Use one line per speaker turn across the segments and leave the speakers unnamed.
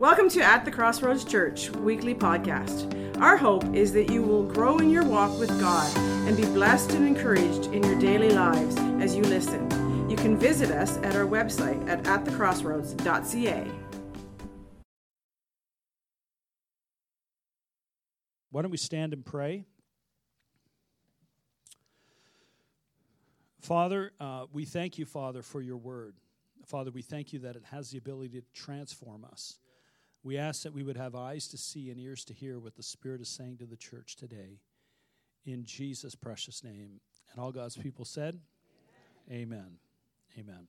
Welcome to At the Crossroads Church weekly podcast. Our hope is that you will grow in your walk with God and be blessed and encouraged in your daily lives as you listen. You can visit us at our website at atthecrossroads.ca.
Why don't we stand and pray? Father, uh, we thank you, Father, for your word. Father, we thank you that it has the ability to transform us. We ask that we would have eyes to see and ears to hear what the Spirit is saying to the church today. In Jesus' precious name. And all God's people said, Amen. Amen.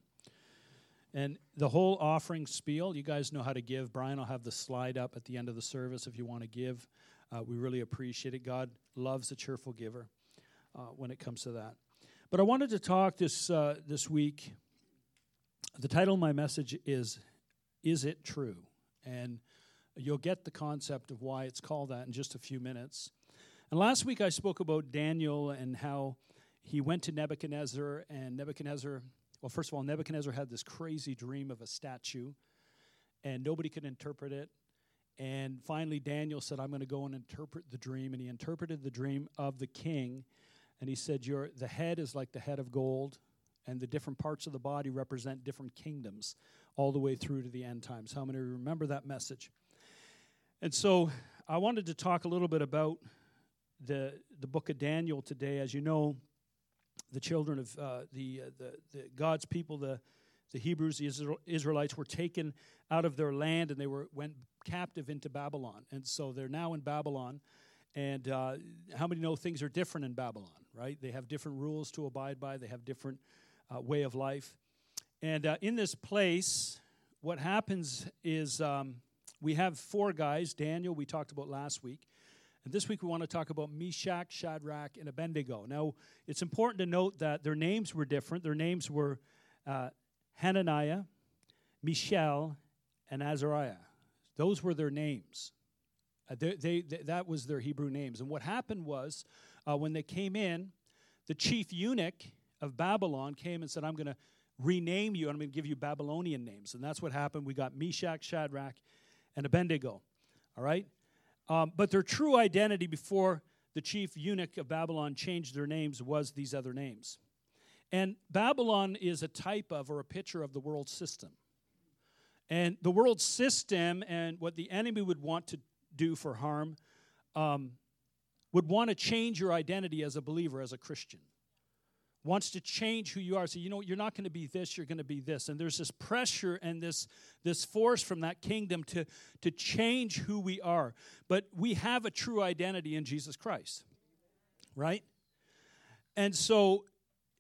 And the whole offering spiel, you guys know how to give. Brian will have the slide up at the end of the service if you want to give. Uh, we really appreciate it. God loves a cheerful giver uh, when it comes to that. But I wanted to talk this, uh, this week. The title of my message is Is It True? And you'll get the concept of why it's called that in just a few minutes. And last week I spoke about Daniel and how he went to Nebuchadnezzar, and Nebuchadnezzar, well, first of all, Nebuchadnezzar had this crazy dream of a statue, and nobody could interpret it. And finally, Daniel said, I'm going to go and interpret the dream. And he interpreted the dream of the king. And he said, Your, The head is like the head of gold, and the different parts of the body represent different kingdoms all the way through to the end times. How many remember that message? And so I wanted to talk a little bit about the, the book of Daniel today. As you know, the children of uh, the, uh, the, the, God's people, the, the Hebrews, the Israelites, were taken out of their land and they were went captive into Babylon. And so they're now in Babylon. And uh, how many know things are different in Babylon, right? They have different rules to abide by, they have different uh, way of life. And uh, in this place, what happens is um, we have four guys. Daniel, we talked about last week. And this week we want to talk about Meshach, Shadrach, and Abednego. Now, it's important to note that their names were different. Their names were uh, Hananiah, Mishael, and Azariah. Those were their names. Uh, they, they, they, that was their Hebrew names. And what happened was, uh, when they came in, the chief eunuch of Babylon came and said, I'm going to rename you, and I'm going to give you Babylonian names. And that's what happened. We got Meshach, Shadrach, and Abednego. All right? Um, but their true identity before the chief eunuch of Babylon changed their names was these other names. And Babylon is a type of or a picture of the world system. And the world system and what the enemy would want to do for harm um, would want to change your identity as a believer, as a Christian wants to change who you are. So, you know, you're not going to be this, you're going to be this. And there's this pressure and this, this force from that kingdom to, to change who we are. But we have a true identity in Jesus Christ, right? And so,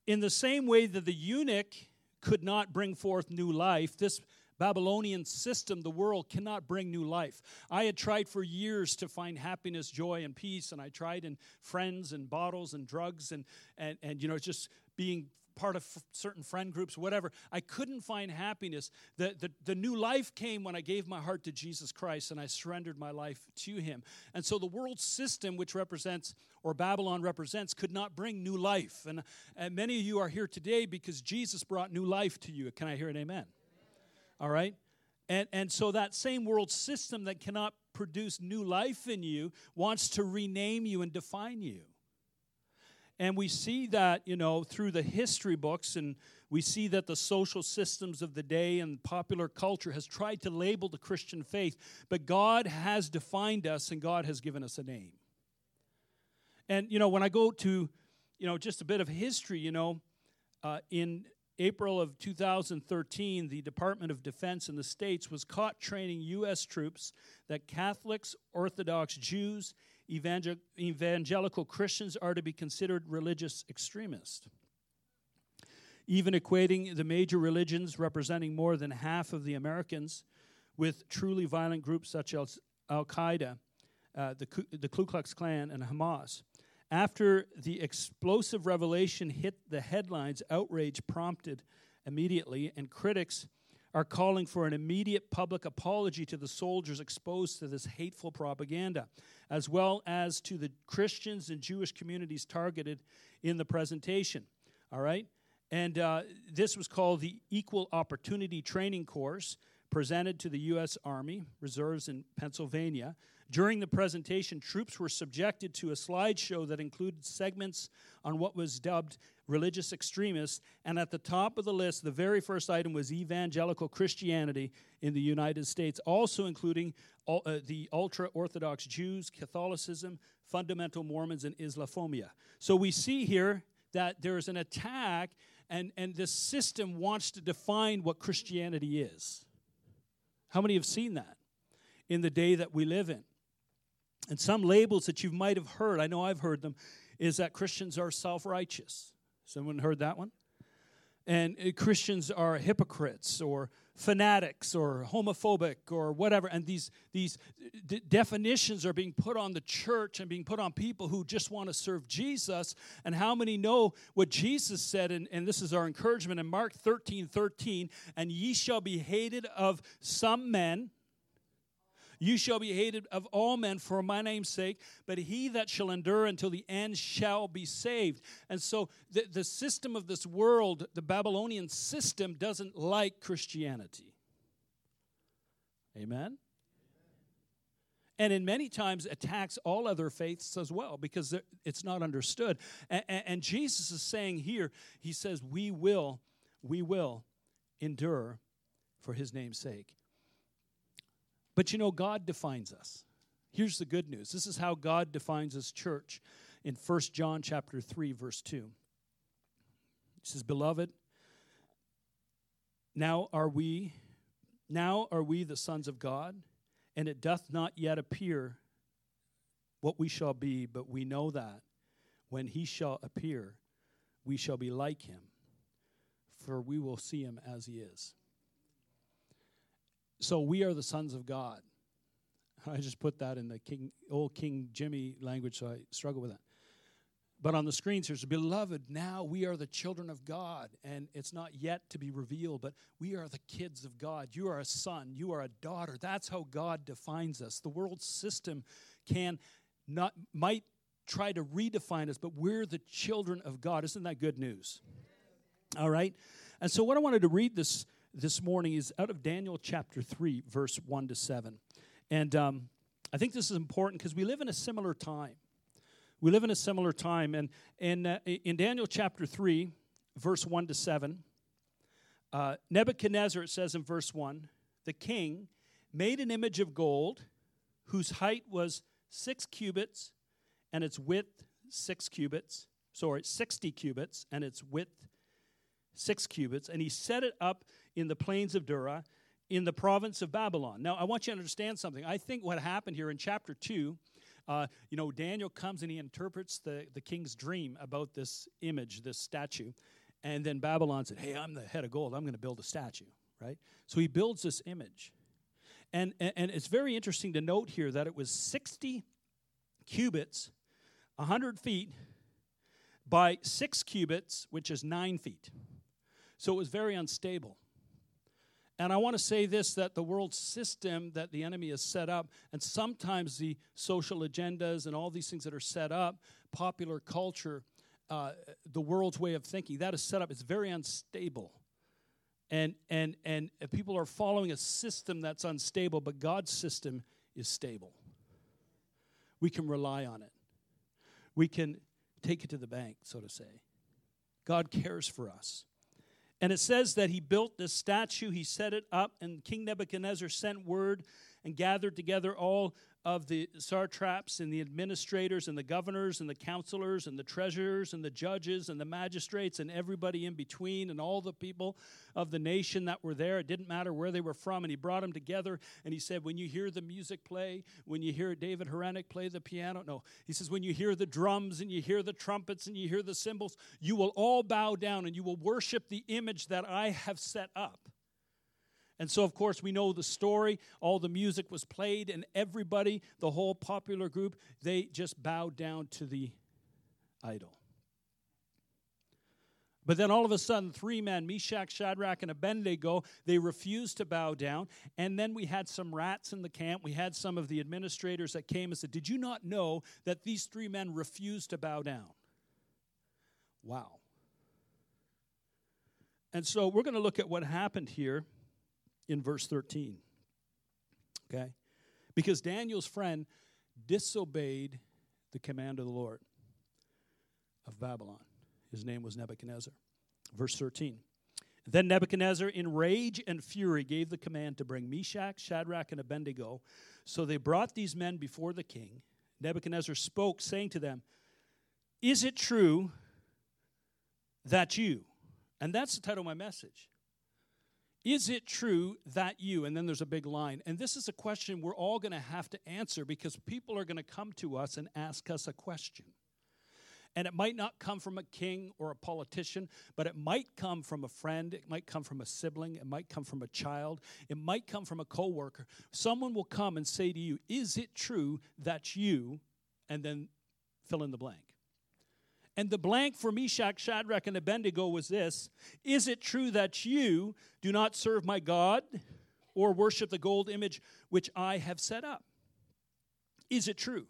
in the same way that the eunuch could not bring forth new life, this Babylonian system, the world cannot bring new life. I had tried for years to find happiness, joy, and peace, and I tried in friends and bottles and drugs and, and, and you know, just being part of f- certain friend groups, whatever. I couldn't find happiness. The, the, the new life came when I gave my heart to Jesus Christ and I surrendered my life to Him. And so the world system, which represents, or Babylon represents, could not bring new life. And, and many of you are here today because Jesus brought new life to you. Can I hear an amen? All right? And, and so that same world system that cannot produce new life in you wants to rename you and define you. And we see that, you know, through the history books, and we see that the social systems of the day and popular culture has tried to label the Christian faith, but God has defined us and God has given us a name. And, you know, when I go to, you know, just a bit of history, you know, uh, in April of 2013, the Department of Defense in the States was caught training U.S. troops that Catholics, Orthodox Jews, evangel- evangelical Christians are to be considered religious extremists. Even equating the major religions representing more than half of the Americans with truly violent groups such as Al Qaeda, uh, the, the Ku Klux Klan, and Hamas. After the explosive revelation hit the headlines, outrage prompted immediately, and critics are calling for an immediate public apology to the soldiers exposed to this hateful propaganda, as well as to the Christians and Jewish communities targeted in the presentation. All right? And uh, this was called the Equal Opportunity Training Course, presented to the U.S. Army Reserves in Pennsylvania. During the presentation, troops were subjected to a slideshow that included segments on what was dubbed religious extremists. And at the top of the list, the very first item was evangelical Christianity in the United States, also including uh, the ultra Orthodox Jews, Catholicism, fundamental Mormons, and Islamophobia. So we see here that there's an attack, and, and this system wants to define what Christianity is. How many have seen that in the day that we live in? And some labels that you might have heard, I know I've heard them, is that Christians are self righteous. Someone heard that one? And uh, Christians are hypocrites or fanatics or homophobic or whatever. And these, these d- definitions are being put on the church and being put on people who just want to serve Jesus. And how many know what Jesus said? And, and this is our encouragement in Mark 13 13. And ye shall be hated of some men you shall be hated of all men for my name's sake, but he that shall endure until the end shall be saved. And so the, the system of this world, the Babylonian system, doesn't like Christianity. Amen? and in many times attacks all other faiths as well because it's not understood and, and, jesus is saying here he says we will we will endure for his name's sake but you know, God defines us. Here's the good news. This is how God defines his church in 1 John chapter 3 verse 2. He says, "Beloved, now are we now are we the sons of God, and it doth not yet appear what we shall be, but we know that when he shall appear, we shall be like him, for we will see him as he is." So we are the sons of God. I just put that in the King, old King Jimmy language, so I struggle with that. But on the screens here's beloved, now we are the children of God, and it's not yet to be revealed, but we are the kids of God. You are a son, you are a daughter. That's how God defines us. The world system can not might try to redefine us, but we're the children of God. Isn't that good news? All right. And so what I wanted to read this this morning is out of Daniel chapter 3, verse 1 to 7. And um, I think this is important because we live in a similar time. We live in a similar time. And, and uh, in Daniel chapter 3, verse 1 to 7, uh, Nebuchadnezzar, it says in verse 1, the king made an image of gold whose height was six cubits and its width six cubits. Sorry, 60 cubits and its width six cubits. And he set it up in the plains of Dura in the province of Babylon. Now, I want you to understand something. I think what happened here in chapter 2, uh, you know, Daniel comes and he interprets the, the king's dream about this image, this statue. And then Babylon said, Hey, I'm the head of gold. I'm going to build a statue, right? So he builds this image. And, and, and it's very interesting to note here that it was 60 cubits, 100 feet, by six cubits, which is nine feet. So it was very unstable. And I want to say this that the world system that the enemy has set up, and sometimes the social agendas and all these things that are set up, popular culture, uh, the world's way of thinking, that is set up, it's very unstable. And, and, and people are following a system that's unstable, but God's system is stable. We can rely on it, we can take it to the bank, so to say. God cares for us. And it says that he built this statue, he set it up, and King Nebuchadnezzar sent word and gathered together all of the satraps and the administrators and the governors and the counselors and the treasurers and the judges and the magistrates and everybody in between and all the people of the nation that were there. It didn't matter where they were from. And he brought them together and he said, When you hear the music play, when you hear David Haranek play the piano, no, he says, When you hear the drums and you hear the trumpets and you hear the cymbals, you will all bow down and you will worship the image that I have set up. And so, of course, we know the story. All the music was played, and everybody, the whole popular group, they just bowed down to the idol. But then all of a sudden, three men, Meshach, Shadrach, and Abednego, they refused to bow down. And then we had some rats in the camp. We had some of the administrators that came and said, Did you not know that these three men refused to bow down? Wow. And so we're going to look at what happened here in verse 13. Okay? Because Daniel's friend disobeyed the command of the Lord of Babylon. His name was Nebuchadnezzar. Verse 13. Then Nebuchadnezzar, in rage and fury, gave the command to bring Meshach, Shadrach, and Abednego. So they brought these men before the king. Nebuchadnezzar spoke, saying to them, Is it true that you, and that's the title of my message, is it true that you, and then there's a big line, and this is a question we're all going to have to answer because people are going to come to us and ask us a question. And it might not come from a king or a politician, but it might come from a friend, it might come from a sibling, it might come from a child, it might come from a coworker. Someone will come and say to you, "Is it true that you?" and then fill in the blank. And the blank for Meshach, Shadrach, and Abednego was this Is it true that you do not serve my God or worship the gold image which I have set up? Is it true?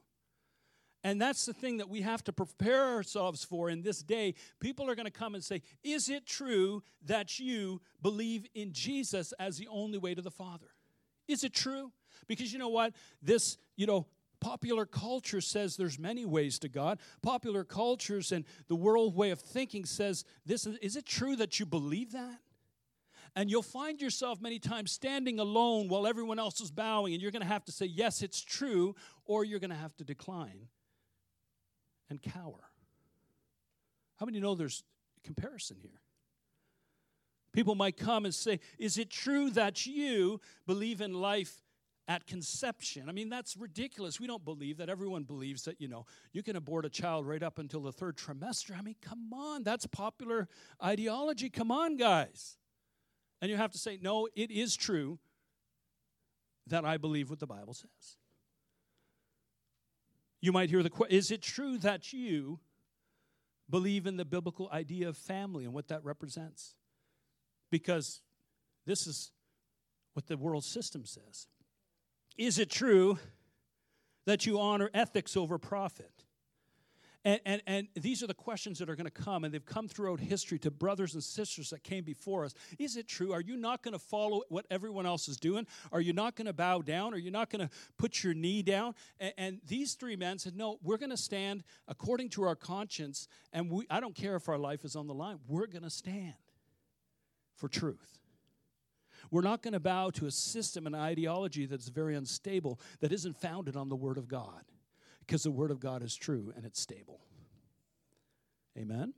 And that's the thing that we have to prepare ourselves for in this day. People are going to come and say, Is it true that you believe in Jesus as the only way to the Father? Is it true? Because you know what? This, you know, popular culture says there's many ways to God. Popular cultures and the world way of thinking says this. Is it true that you believe that? And you'll find yourself many times standing alone while everyone else is bowing, and you're going to have to say, Yes, it's true, or you're going to have to decline and cower. How many know there's comparison here? People might come and say, Is it true that you believe in life at conception? I mean, that's ridiculous. We don't believe that. Everyone believes that, you know, you can abort a child right up until the third trimester. I mean, come on. That's popular ideology. Come on, guys. And you have to say, No, it is true that I believe what the Bible says. You might hear the question Is it true that you believe in the biblical idea of family and what that represents? Because this is what the world system says. Is it true that you honor ethics over profit? And, and, and these are the questions that are going to come, and they've come throughout history to brothers and sisters that came before us. Is it true? Are you not going to follow what everyone else is doing? Are you not going to bow down? Are you not going to put your knee down? And, and these three men said, No, we're going to stand according to our conscience, and we, I don't care if our life is on the line. We're going to stand for truth. We're not going to bow to a system and ideology that's very unstable, that isn't founded on the Word of God because the Word of God is true and it's stable. Amen?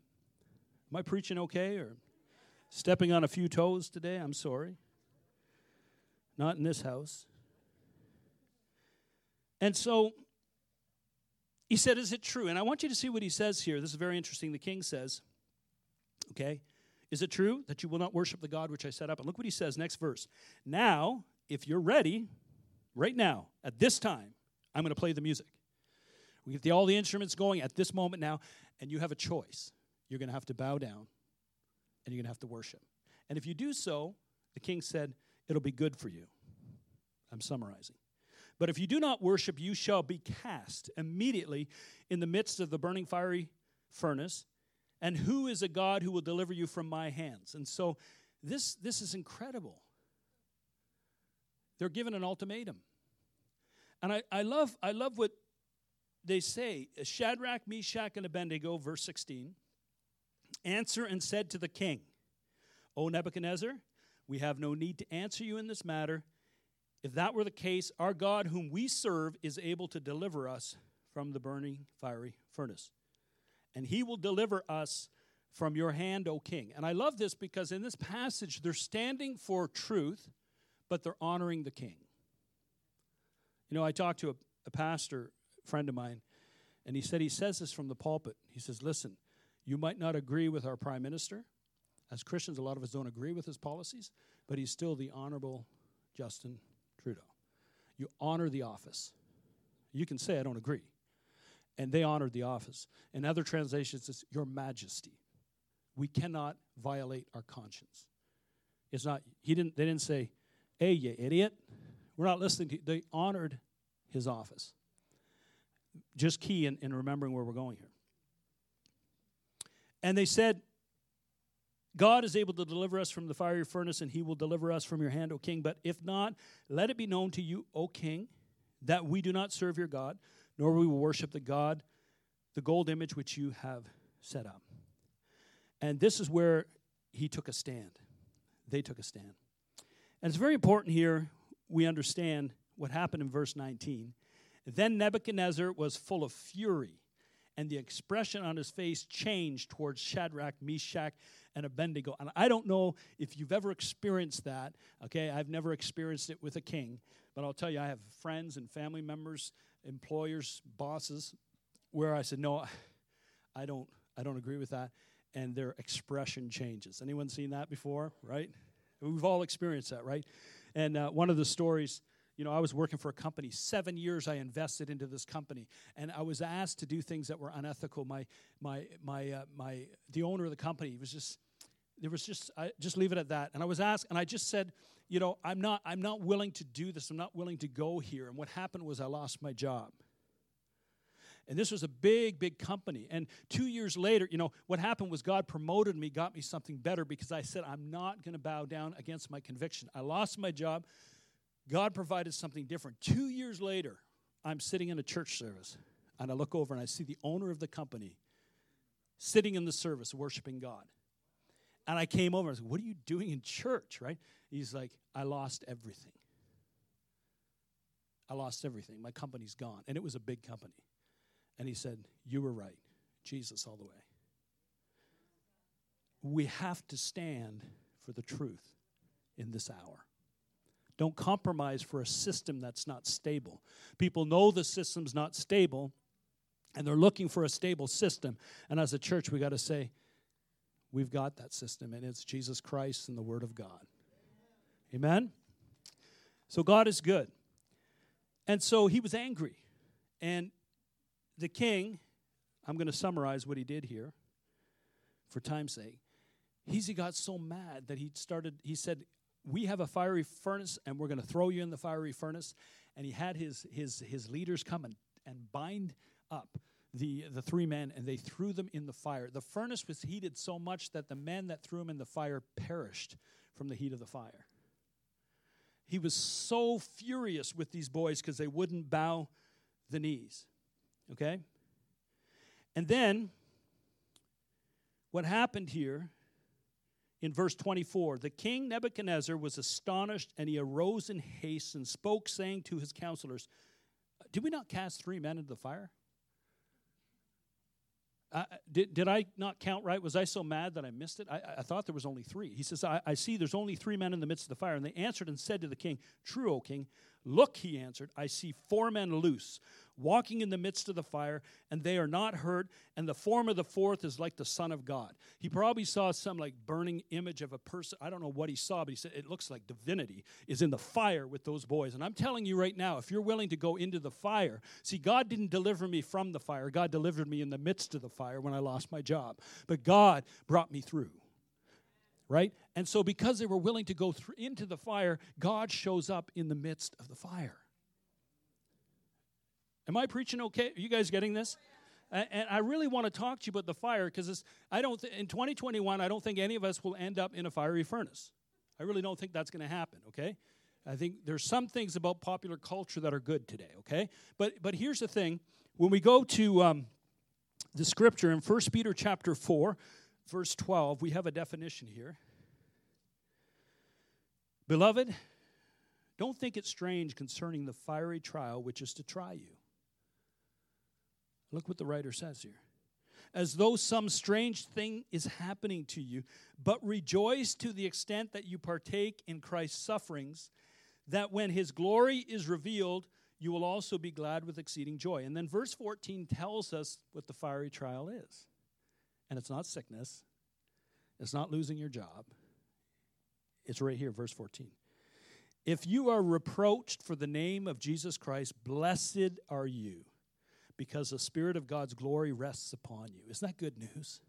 Am I preaching okay or stepping on a few toes today? I'm sorry. Not in this house. And so he said, Is it true? And I want you to see what he says here. This is very interesting. The king says, Okay, is it true that you will not worship the God which I set up? And look what he says, next verse. Now, if you're ready, right now, at this time, I'm going to play the music. We get all the instruments going at this moment now, and you have a choice. You're going to have to bow down, and you're going to have to worship. And if you do so, the king said, it'll be good for you. I'm summarizing. But if you do not worship, you shall be cast immediately in the midst of the burning fiery furnace. And who is a God who will deliver you from my hands? And so this, this is incredible. They're given an ultimatum. And I, I, love, I love what they say, Shadrach, Meshach, and Abednego, verse 16, answer and said to the king, O Nebuchadnezzar, we have no need to answer you in this matter. If that were the case, our God, whom we serve, is able to deliver us from the burning fiery furnace. And he will deliver us from your hand, O king. And I love this because in this passage, they're standing for truth, but they're honoring the king. You know, I talked to a, a pastor friend of mine, and he said he says this from the pulpit. He says, Listen, you might not agree with our prime minister. As Christians, a lot of us don't agree with his policies, but he's still the honorable Justin Trudeau. You honor the office. You can say, I don't agree. And they honored the office. In other translations, it's Your Majesty. We cannot violate our conscience. It's not, he didn't, they didn't say, Hey, you idiot. We're not listening to you. They honored his office just key in, in remembering where we're going here. And they said, God is able to deliver us from the fiery furnace, and he will deliver us from your hand, O king. But if not, let it be known to you, O king, that we do not serve your God, nor will we worship the God, the gold image which you have set up. And this is where he took a stand. They took a stand. And it's very important here we understand what happened in verse 19. Then Nebuchadnezzar was full of fury, and the expression on his face changed towards Shadrach, Meshach, and Abednego. And I don't know if you've ever experienced that. Okay, I've never experienced it with a king, but I'll tell you, I have friends and family members, employers, bosses, where I said, no, I don't, I don't agree with that, and their expression changes. Anyone seen that before? Right? We've all experienced that, right? And uh, one of the stories you know, I was working for a company. Seven years I invested into this company, and I was asked to do things that were unethical. My, my, my, uh, my, the owner of the company was just, there was just, I just leave it at that. And I was asked, and I just said, you know, I'm not, I'm not willing to do this. I'm not willing to go here. And what happened was I lost my job. And this was a big, big company. And two years later, you know, what happened was God promoted me, got me something better because I said, I'm not going to bow down against my conviction. I lost my job. God provided something different. Two years later, I'm sitting in a church service and I look over and I see the owner of the company sitting in the service worshiping God. And I came over I said, What are you doing in church? Right? He's like, I lost everything. I lost everything. My company's gone. And it was a big company. And he said, You were right. Jesus all the way. We have to stand for the truth in this hour. Don't compromise for a system that's not stable. People know the system's not stable, and they're looking for a stable system. And as a church, we got to say, we've got that system, and it's Jesus Christ and the Word of God. Amen? So God is good. And so he was angry. And the king, I'm going to summarize what he did here for time's sake. He's, he got so mad that he started, he said, we have a fiery furnace and we're going to throw you in the fiery furnace and he had his his his leaders come and, and bind up the the three men and they threw them in the fire. The furnace was heated so much that the men that threw him in the fire perished from the heat of the fire. He was so furious with these boys because they wouldn't bow the knees okay? And then what happened here in verse 24 the king Nebuchadnezzar was astonished and he arose in haste and spoke, saying to his counselors, Did we not cast three men into the fire? Did, did I not count right? Was I so mad that I missed it? I, I thought there was only three. He says, I, I see there's only three men in the midst of the fire. And they answered and said to the king, True, O king. Look, he answered, I see four men loose walking in the midst of the fire, and they are not hurt, and the form of the fourth is like the Son of God. He probably saw some like burning image of a person. I don't know what he saw, but he said it looks like divinity is in the fire with those boys. And I'm telling you right now, if you're willing to go into the fire, see, God didn't deliver me from the fire, God delivered me in the midst of the fire when I lost my job. But God brought me through right? And so, because they were willing to go through, into the fire, God shows up in the midst of the fire. Am I preaching okay? Are you guys getting this? And I really want to talk to you about the fire because I don't th- in 2021 I don't think any of us will end up in a fiery furnace. I really don't think that's going to happen. Okay, I think there's some things about popular culture that are good today. Okay, but but here's the thing: when we go to um, the scripture in 1 Peter chapter 4, verse 12, we have a definition here. Beloved, don't think it strange concerning the fiery trial which is to try you Look what the writer says here. As though some strange thing is happening to you, but rejoice to the extent that you partake in Christ's sufferings, that when his glory is revealed, you will also be glad with exceeding joy. And then verse 14 tells us what the fiery trial is. And it's not sickness, it's not losing your job. It's right here, verse 14. If you are reproached for the name of Jesus Christ, blessed are you because the Spirit of God's glory rests upon you. Isn't that good news?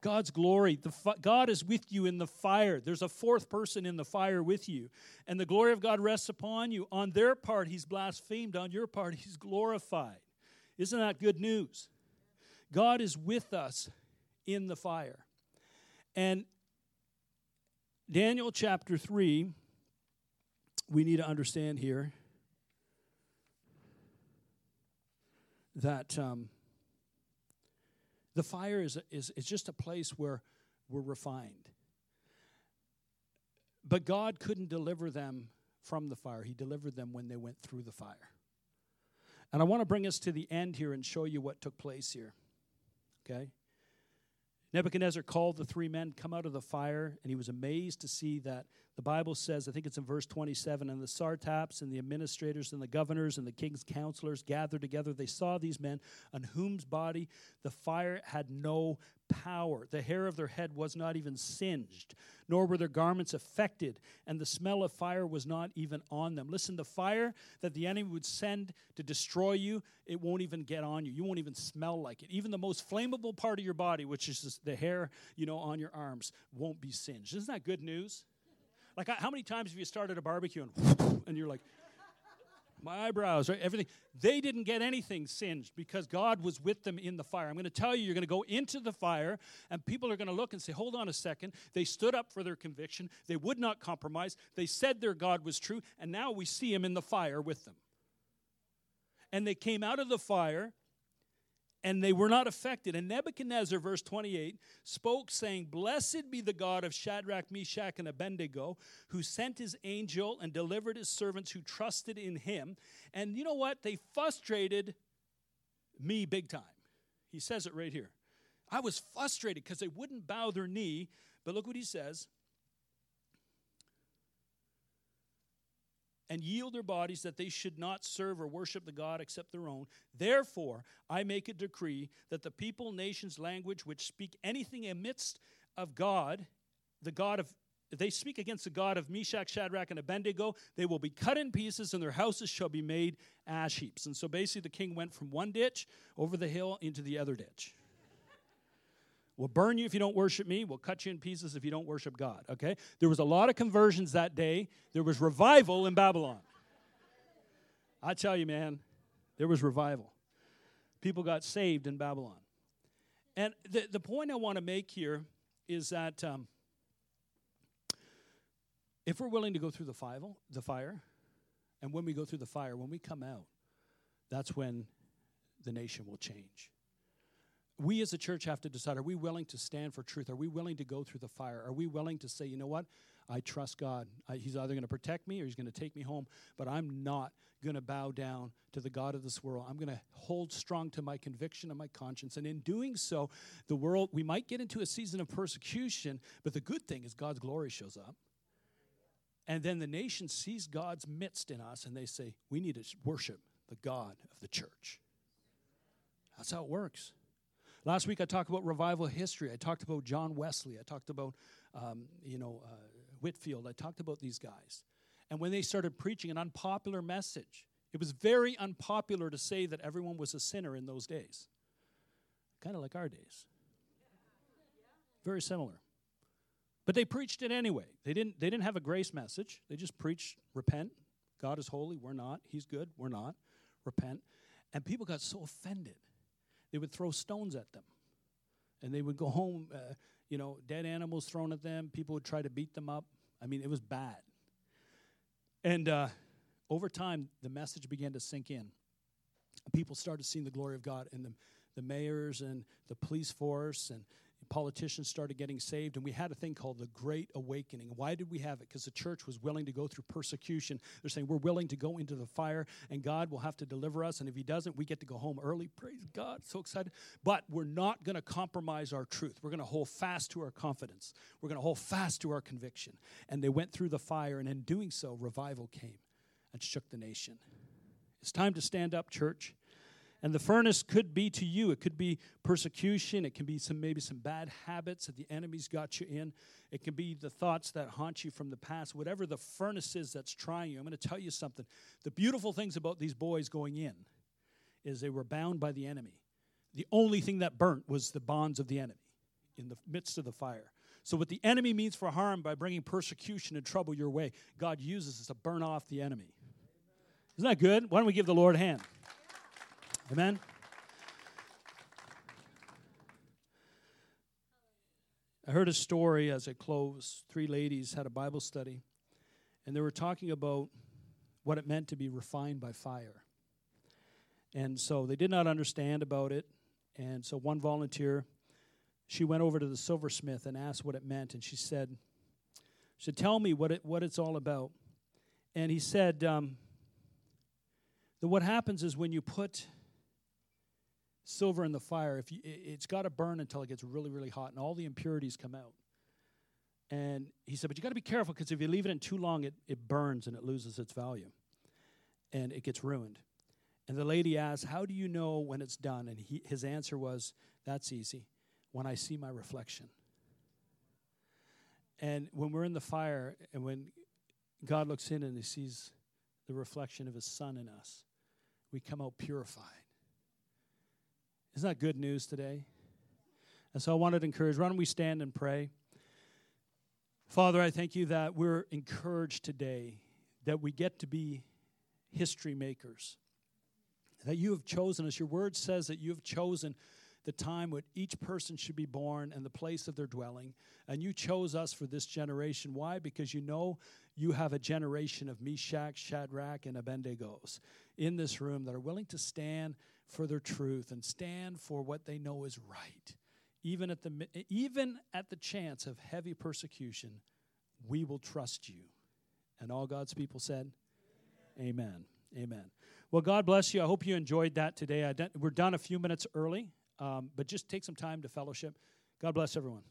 God's glory, the God is with you in the fire. There's a fourth person in the fire with you. And the glory of God rests upon you. On their part, He's blasphemed. On your part, He's glorified. Isn't that good news? God is with us in the fire. And Daniel chapter 3, we need to understand here that um, the fire is, is, is just a place where we're refined. But God couldn't deliver them from the fire, He delivered them when they went through the fire. And I want to bring us to the end here and show you what took place here. Okay? Nebuchadnezzar called the three men come out of the fire, and he was amazed to see that the Bible says, I think it's in verse 27, and the satraps and the administrators and the governors and the king's counselors gathered together. They saw these men on whose body the fire had no power. The hair of their head was not even singed, nor were their garments affected, and the smell of fire was not even on them. Listen, the fire that the enemy would send to destroy you, it won't even get on you. You won't even smell like it. Even the most flammable part of your body, which is the hair, you know, on your arms, won't be singed. Isn't that good news? Like, how many times have you started a barbecue and, and you're like, my eyebrows, right? Everything. They didn't get anything singed because God was with them in the fire. I'm going to tell you, you're going to go into the fire, and people are going to look and say, Hold on a second. They stood up for their conviction. They would not compromise. They said their God was true, and now we see him in the fire with them. And they came out of the fire and they were not affected. And Nebuchadnezzar, verse 28, spoke, saying, Blessed be the God of Shadrach, Meshach, and Abednego, who sent his angel and delivered his servants who trusted in him. And you know what? They frustrated me big time. He says it right here. I was frustrated because they wouldn't bow their knee. But look what he says and yield their bodies that they should not serve or worship the God except their own. Therefore, I make a decree that the people, nations, language which speak anything amidst of God, the God of they speak against the God of Meshach, Shadrach, and Abednego, they will be cut in pieces, and their houses shall be made ash heaps. And so basically, the king went from one ditch over the hill into the other ditch. We'll burn you if you don't worship me. We'll cut you in pieces if you don't worship God. Okay? There was a lot of conversions that day. There was revival in Babylon. I tell you, man, there was revival. People got saved in Babylon. And the, the point I want to make here is that um, if we're willing to go through the, five, the fire, and when we go through the fire, when we come out, that's when the nation will change we as a church have to decide are we willing to stand for truth? Are we willing to go through the fire? Are we willing to say, you know what? I trust God. I, he's either going to protect me or he's going to take me home, but I'm not going to bow down to the God of this world. I'm going to hold strong to my conviction and my conscience. And in doing so, the world, we might get into a season of persecution, but the good thing is God's glory shows up. And then the nation sees God's midst in us and they say, we need to worship the God of the church. That's how it works. Last week I talked about revival history. I talked about John Wesley. I talked about, um, you know, uh, Whitefield. I talked about these guys. And when they started preaching an unpopular message, it was very unpopular to say that everyone was a sinner in those days. Kind of like our days. Very similar. But they preached it anyway. They didn't, they didn't have a grace message. They just preached repent. God is holy. We're not. He's good. We're not. Repent. And people got so offended they would throw stones at them. And they would go home, uh, you know, dead animals thrown at them. People would try to beat them up. I mean, it was bad. And uh, over time, the message began to sink in. People started seeing the glory of God, and the, the mayors and the police force and politicians started getting saved, and we had a thing called the Great Awakening. Why did we have it? Because the church was willing to go through persecution. They're saying, We're willing to go into the fire, and God will have to deliver us. And if He doesn't, we get to go home early. Praise God. So excited. But we're not going to compromise our truth. We're going to hold fast to our confidence. We're going to hold fast to our conviction. And they went through the fire, and in doing so, revival came and shook the nation. It's time to stand up, church. And the furnace could be to you. It could be persecution. It can be some maybe some bad habits that the enemy's got you in. It can be the thoughts that haunt you from the past. Whatever the furnace is that's trying you. I'm going to tell you something. The beautiful things about these boys going in is they were bound by the enemy. The only thing that burnt was the bonds of the enemy in the midst of the fire. So, what the enemy means for harm by bringing persecution and trouble your way, God uses to burn off the enemy. Isn't that good? Why don't we give the Lord a hand? Amen? I heard a story as I closed. Three ladies had a Bible study, and they were talking about what it meant to be refined by fire. And so they did not understand about it. And so one volunteer, she went over to the silversmith and asked what it meant. And she said, she said, Tell me what, it, what it's all about. And he said, um, that what happens is when you put silver in the fire, if you, it's got to burn until it gets really, really hot and all the impurities come out. And he said, but you got to be careful because if you leave it in too long, it, it burns and it loses its value and it gets ruined. And the lady asked, How do you know when it's done? And he, his answer was, That's easy. When I see my reflection. And when we're in the fire and when God looks in and he sees the reflection of his son in us, we come out purified. Isn't that good news today? And so I wanted to encourage, why don't we stand and pray? Father, I thank you that we're encouraged today that we get to be history makers that you have chosen us. Your word says that you have chosen the time when each person should be born and the place of their dwelling. And you chose us for this generation. Why? Because you know you have a generation of Meshach, Shadrach, and Abednego's in this room that are willing to stand for their truth and stand for what they know is right. Even at the, even at the chance of heavy persecution, we will trust you. And all God's people said, Amen. Amen. Amen. Well, God bless you. I hope you enjoyed that today. we're done a few minutes early, um, but just take some time to fellowship. God bless everyone.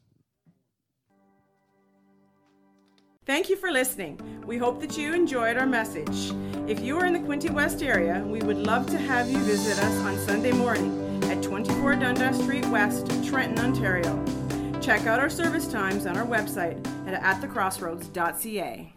Thank you for listening. We hope that you enjoyed our message. If you are in the Quinte West area, we would love to have you visit us on Sunday morning at 24 Dundas Street West, Trenton, Ontario. Check out our service times on our website at atthecrossroads.ca.